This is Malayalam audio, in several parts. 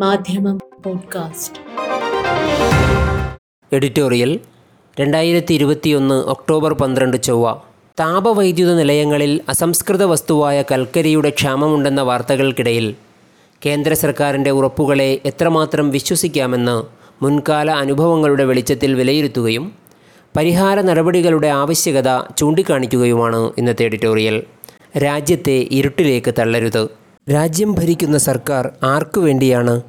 മാധ്യമം പോഡ്കാസ്റ്റ്. എഡിറ്റോറിയൽ രണ്ടായിരത്തി ഇരുപത്തിയൊന്ന് ഒക്ടോബർ പന്ത്രണ്ട് ചൊവ്വ. താപവൈദ്യുത നിലയങ്ങളിൽ അസംസ്കൃത വസ്തുവായ കൽക്കരിയുടെ ക്ഷാമമുണ്ടെന്ന വാർത്തകൾക്കിടയിൽ കേന്ദ്ര സർക്കാരിന്റെ ഉറപ്പുകളെ എത്രമാത്രം വിശ്വസിക്കാമെന്ന് മുൻകാല അനുഭവങ്ങളുടെ വെളിച്ചത്തിൽ വിലയിരുത്തുകയും പരിഹാര നടപടികളുടെ ആവശ്യകത ചൂണ്ടിക്കാണിക്കുകയുമാണ് ഇന്നത്തെ എഡിറ്റോറിയൽ. രാജ്യത്തെ ഇരുട്ടിലേക്ക് തള്ളരുത്. രാജ്യം ഭരിക്കുന്ന സർക്കാർ ആർക്കു വേണ്ടിയാണ്?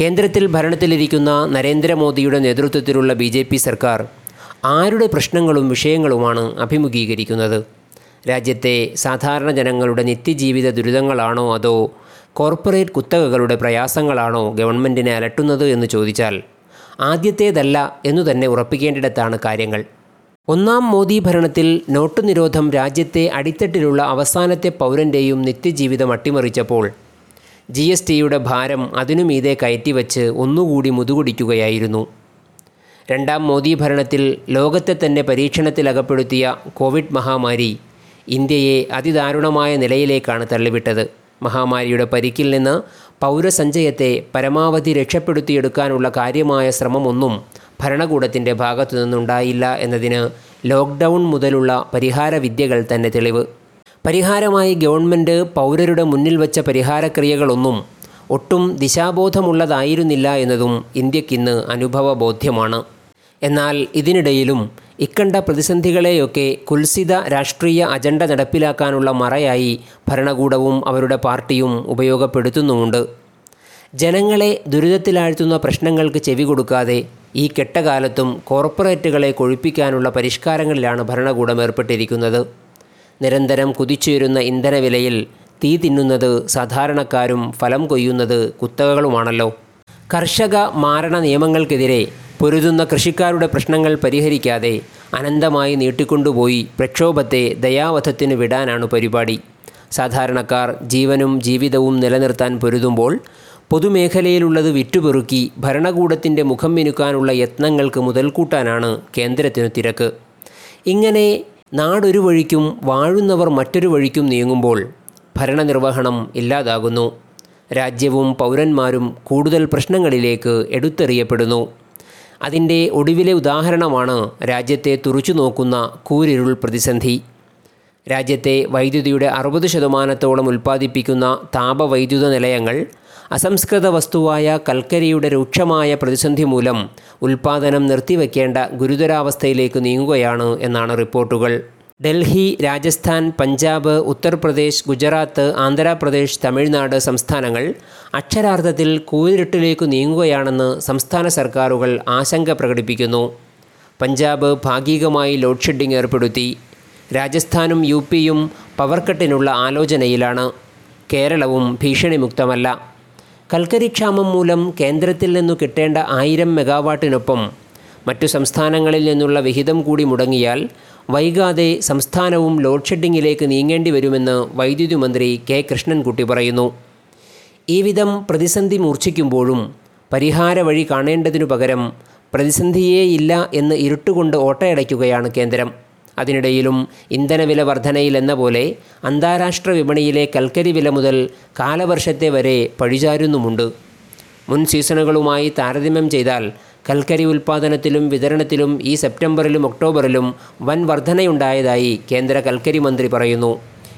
കേന്ദ്രത്തിൽ ഭരണത്തിലിരിക്കുന്ന നരേന്ദ്രമോദിയുടെ നേതൃത്വത്തിലുള്ള ബി ജെ പി സർക്കാർ ആരുടെ പ്രശ്നങ്ങളും വിഷയങ്ങളുമാണ് അഭിമുഖീകരിക്കുന്നത്? രാജ്യത്തെ സാധാരണ ജനങ്ങളുടെ നിത്യജീവിത ദുരിതങ്ങളാണോ അതോ കോർപ്പറേറ്റ് കുത്തകകളുടെ പ്രയാസങ്ങളാണോ ഗവൺമെന്റിനെ അലട്ടുന്നത് എന്ന് ചോദിച്ചാൽ ആദ്യത്തേതല്ല എന്നു തന്നെ ഉറപ്പിക്കേണ്ടിടത്താണ് കാര്യങ്ങൾ. ഒന്നാം മോദി ഭരണത്തിൽ നോട്ടു നിരോധം രാജ്യത്തെ അടിത്തട്ടിലുള്ള അവസാനത്തെ പൗരന്റെയും നിത്യജീവിതം അട്ടിമറിച്ചപ്പോൾ ജി എസ് ടിയുടെ ഭാരം അതിനുമീതെ കയറ്റിവച്ച് ഒന്നുകൂടി മുതുകുടിക്കുകയായിരുന്നു. രണ്ടാം മോദി ഭരണത്തിൽ ലോകത്തെ തന്നെ പരീക്ഷണത്തിലകപ്പെടുത്തിയ കോവിഡ് മഹാമാരി ഇന്ത്യയെ അതിദാരുണമായ നിലയിലേക്കാണ് തള്ളിവിട്ടത്. മഹാമാരിയുടെ പരിക്കിൽ നിന്ന് പൗരസഞ്ചയത്തെ പരമാവധി രക്ഷപ്പെടുത്തിയെടുക്കാനുള്ള കാര്യമായ ശ്രമമൊന്നും ഭരണകൂടത്തിന്റെ ഭാഗത്തു നിന്നുണ്ടായില്ല എന്നതിന് ലോക്ക്ഡൗൺ മുതലുള്ള പരിഹാര വിദ്യകൾ തന്നെ തെളിവ്. പരിഹാരമായി ഗവൺമെന്റ് പൗരരുടെ മുന്നിൽ വച്ച പരിഹാരക്രിയകളൊന്നും ഒട്ടും ദിശാബോധമുള്ളതായിരുന്നില്ല എന്നതും ഇന്ത്യക്കിന്ന് അനുഭവബോധ്യമാണ്. എന്നാൽ ഇതിനിടയിലും ഇക്കണ്ട പ്രതിസന്ധികളെയൊക്കെ കുൽസിത രാഷ്ട്രീയ അജണ്ട നടപ്പിലാക്കാനുള്ള മറയായി ഭരണകൂടവും അവരുടെ പാർട്ടിയും ഉപയോഗപ്പെടുത്തുന്നുമുണ്ട്. ജനങ്ങളെ ദുരിതത്തിലാഴ്ത്തുന്ന പ്രശ്നങ്ങൾക്ക് ചെവി കൊടുക്കാതെ ഈ കെട്ടകാലത്തും കോർപ്പറേറ്റുകളെ കൊഴുപ്പിക്കാനുള്ള പരിഷ്കാരങ്ങളിലാണ് ഭരണകൂടം ഏർപ്പെട്ടിരിക്കുന്നത്. നിരന്തരം കുതിച്ചുയരുന്ന ഇന്ധനവിലയിൽ തീ തിന്നുന്നത് സാധാരണക്കാരും ഫലം കൊയ്യുന്നത് കുത്തകകളുമാണല്ലോ. കർഷക മാരണ നിയമങ്ങൾക്കെതിരെ പൊരുതുന്ന കൃഷിക്കാരുടെ പ്രശ്നങ്ങൾ പരിഹരിക്കാതെ അനന്തമായി നീട്ടിക്കൊണ്ടുപോയി പ്രക്ഷോഭത്തെ ദയാവധത്തിന് വിടാനാണ് പരിപാടി. സാധാരണക്കാർ ജീവനും ജീവിതവും നിലനിർത്താൻ പൊരുതുമ്പോൾ പൊതുമേഖലയിലുള്ളത് വിറ്റുപെറുക്കി ഭരണകൂടത്തിന്റെ മുഖം മിനുക്കാനുള്ള യത്നങ്ങൾക്ക് മുതൽക്കൂട്ടാനാണ് കേന്ദ്രത്തിനു തിരക്ക്. ഇങ്ങനെ നാടൊരു വഴിക്കും വാഴുന്നവർ മറ്റൊരു വഴിക്കും നീങ്ങുമ്പോൾ ഭരണനിർവഹണം ഇല്ലാതാകുന്നു. രാജ്യവും പൗരന്മാരും കൂടുതൽ പ്രശ്നങ്ങളിലേക്ക് എടുത്തെറിയപ്പെടുന്നു. അതിന്റെ ഒടുവിലെ ഉദാഹരണമാണ് രാജ്യത്തെ തുറച്ചു നോക്കുന്ന കൂരിരുൾ പ്രതിസന്ധി. രാജ്യത്തെ വൈദ്യുതിയുടെ അറുപത് ശതമാനത്തോളം ഉൽപ്പാദിപ്പിക്കുന്ന താപവൈദ്യുത നിലയങ്ങൾ അസംസ്കൃത വസ്തുവായ കൽക്കരിയുടെ രൂക്ഷമായ പ്രതിസന്ധി മൂലം ഉൽപ്പാദനം നിർത്തിവെക്കേണ്ട ഗുരുതരാവസ്ഥയിലേക്ക് നീങ്ങുകയാണ് എന്നാണ് റിപ്പോർട്ടുകൾ. ഡൽഹി രാജസ്ഥാൻ പഞ്ചാബ് ഉത്തർപ്രദേശ് ഗുജറാത്ത് ആന്ധ്രാപ്രദേശ് തമിഴ്നാട് സംസ്ഥാനങ്ങൾ അക്ഷരാർത്ഥത്തിൽ കൂതിരിട്ടിലേക്ക് നീങ്ങുകയാണെന്ന് സംസ്ഥാന സർക്കാരുകൾ ആശങ്ക പ്രകടിപ്പിക്കുന്നു. പഞ്ചാബ് ഭാഗികമായി ലോഡ് ഷെഡിംഗ് ഏർപ്പെടുത്തി. രാജസ്ഥാനും യു പിയും പവർ കട്ടിനുള്ള ആലോചനയിലാണ്. കേരളവും ഭീഷണിമുക്തമല്ല. കൽക്കരിക്ഷാമം മൂലം കേന്ദ്രത്തിൽ നിന്നു കിട്ടേണ്ട ആയിരം മെഗാവാട്ടിനൊപ്പം മറ്റു സംസ്ഥാനങ്ങളിൽ നിന്നുള്ള വിഹിതം കൂടി മുടങ്ങിയാൽ വൈകാതെ സംസ്ഥാനവും ലോഡ് ഷെഡിങ്ങിലേക്ക് നീങ്ങേണ്ടി വരുമെന്ന് വൈദ്യുതി മന്ത്രി കെ കൃഷ്ണൻകുട്ടി പറയുന്നു. ഈ വിധം പ്രതിസന്ധി മൂർച്ഛിക്കുമ്പോഴും പരിഹാര വഴി കാണേണ്ടതിനു പകരം പ്രതിസന്ധിയേ ഇല്ല എന്ന് ഇരുട്ടുകൊണ്ട് ഓട്ടയടയ്ക്കുകയാണ് കേന്ദ്രം. അതിനിടയിലും ഇന്ധനവില വർധനയിലെന്ന പോലെ അന്താരാഷ്ട്ര വിപണിയിലെ കൽക്കരി വില മുതൽ കാലവർഷത്തെ വരെ പഴിചാരുന്നുമുണ്ട്. മുൻ സീസണുകളുമായി താരതമ്യം ചെയ്താൽ കൽക്കരി ഉൽപ്പാദനത്തിലും വിതരണത്തിലും ഈ സെപ്റ്റംബറിലും ഒക്ടോബറിലും വൻ വർധനയുണ്ടായതായി കേന്ദ്ര കൽക്കരി മന്ത്രി പറയുന്നു.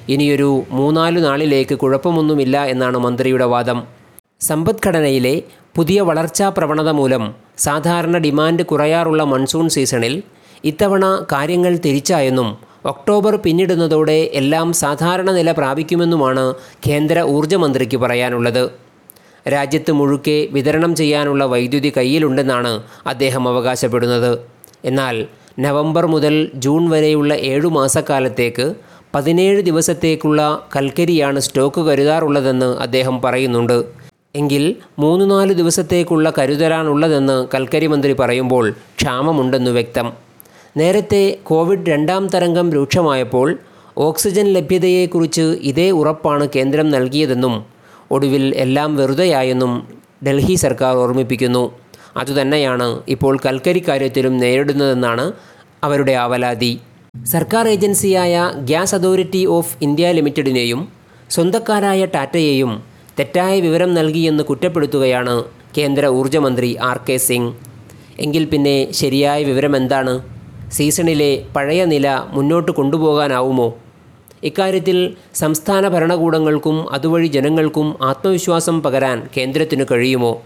ഇനിയൊരു മൂന്നാലു നാളിലേക്ക് കുഴപ്പമൊന്നുമില്ല എന്നാണ് മന്ത്രിയുടെ വാദം. സമ്പദ്ഘടനയിലെ പുതിയ വളർച്ചാ പ്രവണത മൂലം സാധാരണ ഡിമാൻഡ് കുറയാറുള്ള മൺസൂൺ സീസണിൽ ഇത്തവണ കാര്യങ്ങൾ തിരിച്ചായെന്നും ഒക്ടോബർ പിന്നിടുന്നതോടെ എല്ലാം സാധാരണ നില പ്രാപിക്കുമെന്നുമാണ് കേന്ദ്ര ഊർജമന്ത്രിക്ക് പറയാനുള്ളത്. രാജ്യത്ത് മുഴുക്കെ വിതരണം ചെയ്യാനുള്ള വൈദ്യുതി കയ്യിലുണ്ടെന്നാണ് അദ്ദേഹം അവകാശപ്പെടുന്നത്. എന്നാൽ നവംബർ മുതൽ ജൂൺ വരെയുള്ള ഏഴു മാസക്കാലത്തേക്ക് പതിനേഴ് ദിവസത്തേക്കുള്ള കൽക്കരിയാണ് സ്റ്റോക്ക് കരുതാറുള്ളതെന്ന് അദ്ദേഹം പറയുന്നുണ്ട്. എങ്കിൽ മൂന്ന് നാല് ദിവസത്തേക്കുള്ള കരുതലാണുള്ളതെന്ന് കൽക്കരി മന്ത്രി പറയുമ്പോൾ ക്ഷാമമുണ്ടെന്നു വ്യക്തം. നേരത്തെ കോവിഡ് രണ്ടാം തരംഗം രൂക്ഷമായപ്പോൾ ഓക്സിജൻ ലഭ്യതയെക്കുറിച്ച് ഇതേ ഉറപ്പാണ് കേന്ദ്രം നൽകിയതെന്നും ഒടുവിൽ എല്ലാം വെറുതെയായെന്നും ഡൽഹി സർക്കാർ ഓർമ്മിപ്പിക്കുന്നു. അതുതന്നെയാണ് ഇപ്പോൾ കൽക്കരി കാര്യത്തിലും നേരിടുന്നതെന്നാണ് അവരുടെ ആവലാതി. സർക്കാർ ഏജൻസിയായ ഗ്യാസ് അതോറിറ്റി ഓഫ് ഇന്ത്യ ലിമിറ്റഡിനെയും സ്വന്തക്കാരായ ടാറ്റയെയും തെറ്റായ വിവരം നൽകിയെന്ന് കുറ്റപ്പെടുത്തുകയാണ് കേന്ദ്ര ഊർജമന്ത്രി ആർ കെ സിംഗ്. എങ്കിൽ പിന്നെ ശരിയായ വിവരം എന്താണ് സീസണിലെ പഴയ നില മുന്നോട്ട് കൊണ്ടുപോകാനാവുമോ? ഇക്കാര്യത്തിൽ സംസ്ഥാന ഭരണകൂടങ്ങൾക്കും അതുവഴി ജനങ്ങൾക്കും ആത്മവിശ്വാസം പകരാൻ കേന്ദ്രത്തിനു കഴിയുമോ?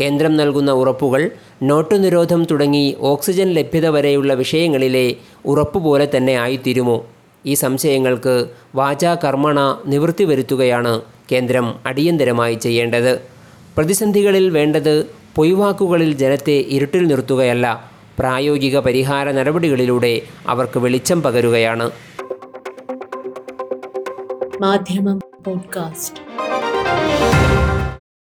കേന്ദ്രം നൽകുന്ന ഉറപ്പുകൾ നോട്ടു നിരോധം തുടങ്ങി ഓക്സിജൻ ലഭ്യത വരെയുള്ള വിഷയങ്ങളിലെ ഉറപ്പ് പോലെ തന്നെ ആയിത്തീരുമോ? ഈ സംശയങ്ങൾക്ക് വാചാ കർമ്മണ നിവൃത്തി വരുത്തുകയാണ് കേന്ദ്രം അടിയന്തരമായി ചെയ്യേണ്ടത്. പ്രതിസന്ധികളിൽ വേണ്ടത് പൊയ്വാക്കുകളിൽ ജനത്തെ ഇരുട്ടിൽ നിർത്തുകയല്ല. പ്രായോഗിക പരിഹാര നടപടികളിലൂടെ അവർക്ക് വെളിച്ചം പകരുകയാണ്. മാധ്യമം പോഡ്കാസ്റ്റ്.